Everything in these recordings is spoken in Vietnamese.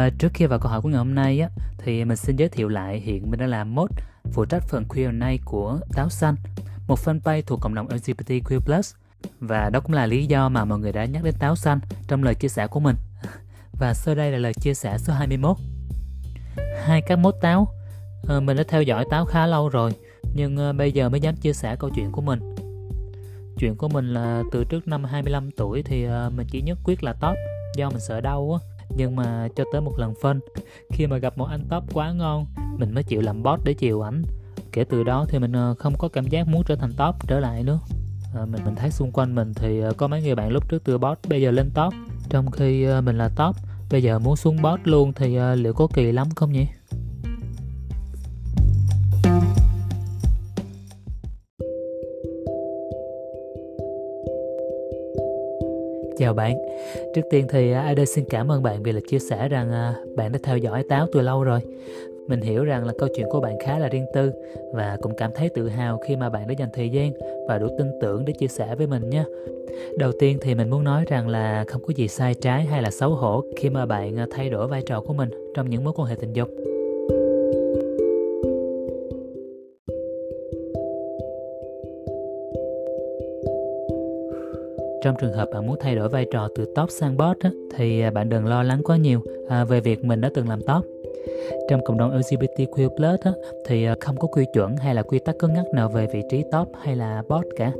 À, trước khi vào câu hỏi của ngày hôm nay á, thì mình xin giới thiệu lại hiện mình đang làm mốt phụ trách phần Q&A của Táo Xanh, một fanpage thuộc cộng đồng LGBTQ+. Và đó cũng là lý do mà mọi người đã nhắc đến Táo Xanh trong lời chia sẻ của mình. Và sau đây là lời chia sẻ số 21. Hai các mốt táo, à, mình đã theo dõi táo khá lâu rồi, nhưng à, bây giờ mới dám chia sẻ câu chuyện của mình. Chuyện của mình là từ trước năm 25 tuổi thì à, mình chỉ nhất quyết là top do mình sợ đau á nhưng mà cho tới một lần phân khi mà gặp một anh top quá ngon mình mới chịu làm boss để chiều ảnh. Kể từ đó thì mình ờ, không có cảm giác muốn trở thành top trở lại nữa. À, mình mình thấy xung quanh mình thì ờ, có mấy người bạn lúc trước từ boss bây giờ lên top. Trong khi mình là top bây giờ muốn xuống boss luôn thì liệu có kỳ lắm không nhỉ? Chào bạn, trước tiên thì à, AD xin cảm ơn bạn vì là chia sẻ rằng à, bạn đã theo dõi Táo từ lâu rồi. Mình hiểu rằng là câu chuyện của bạn khá là riêng tư và cũng cảm thấy tự hào khi mà bạn đã dành thời gian và đủ tin tưởng để chia sẻ với mình nhé Đầu tiên thì mình muốn nói rằng là không có gì sai trái hay là xấu hổ khi mà bạn à, thay đổi vai trò của mình trong những mối quan hệ tình dục. Trong trường hợp bạn muốn thay đổi vai trò từ top sang bot á, thì à, bạn đừng lo lắng quá nhiều à, về việc mình đã từng làm top. Trong cộng đồng LGBTQ+ á, thì à, không có quy chuẩn hay là quy tắc cứng nhắc nào về vị trí top hay là bot cả.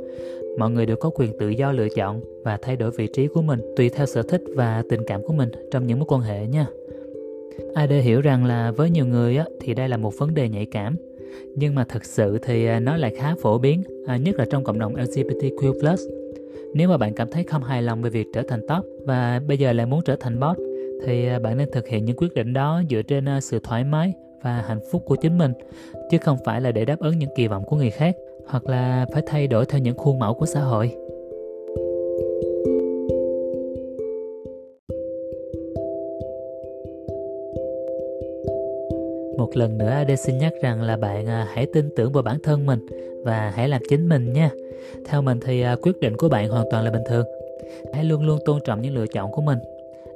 Mọi người đều có quyền tự do lựa chọn và thay đổi vị trí của mình tùy theo sở thích và tình cảm của mình trong những mối quan hệ nha. AD hiểu rằng là với nhiều người á, thì đây là một vấn đề nhạy cảm nhưng mà thực sự thì à, nó lại khá phổ biến nhất là trong cộng đồng LGBTQ+ nếu mà bạn cảm thấy không hài lòng về việc trở thành top và bây giờ lại muốn trở thành bot, thì à, bạn nên thực hiện những quyết định đó dựa trên à, sự thoải mái và hạnh phúc của chính mình chứ không phải là để đáp ứng những kỳ vọng của người khác hoặc là phải thay đổi theo những khuôn mẫu của xã hội. Một lần nữa AD xin nhắc rằng là bạn à, hãy tin tưởng vào bản thân mình và hãy làm chính mình nha theo mình thì à, quyết định của bạn hoàn toàn là bình thường. Hãy luôn luôn tôn trọng những lựa chọn của mình.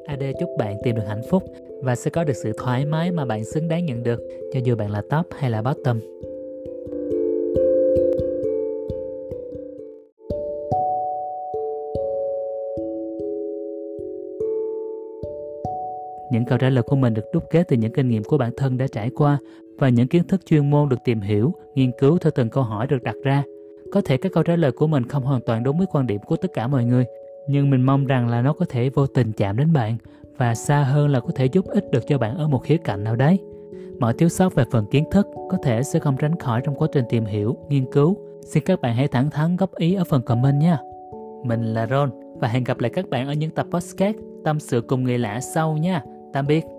AD chúc bạn tìm được hạnh phúc và sẽ có được sự thoải mái mà bạn xứng đáng nhận được cho dù bạn là top hay là bottom. Những câu trả lời của mình được đúc kết từ những kinh nghiệm của bản thân đã trải qua và những kiến thức chuyên môn được tìm hiểu, nghiên cứu theo từng câu hỏi được đặt ra. Có thể các câu trả lời của mình không hoàn toàn đúng với quan điểm của tất cả mọi người, nhưng mình mong rằng là nó có thể vô tình chạm đến bạn và xa hơn là có thể giúp ích được cho bạn ở một khía cạnh nào đấy. Mọi thiếu sót về phần kiến thức có thể sẽ không tránh khỏi trong quá trình tìm hiểu, nghiên cứu. Xin các bạn hãy thẳng thắn góp ý ở phần comment nha. Mình là Ron và hẹn gặp lại các bạn ở những tập podcast tâm sự cùng người lạ sau nha. Tạm biệt.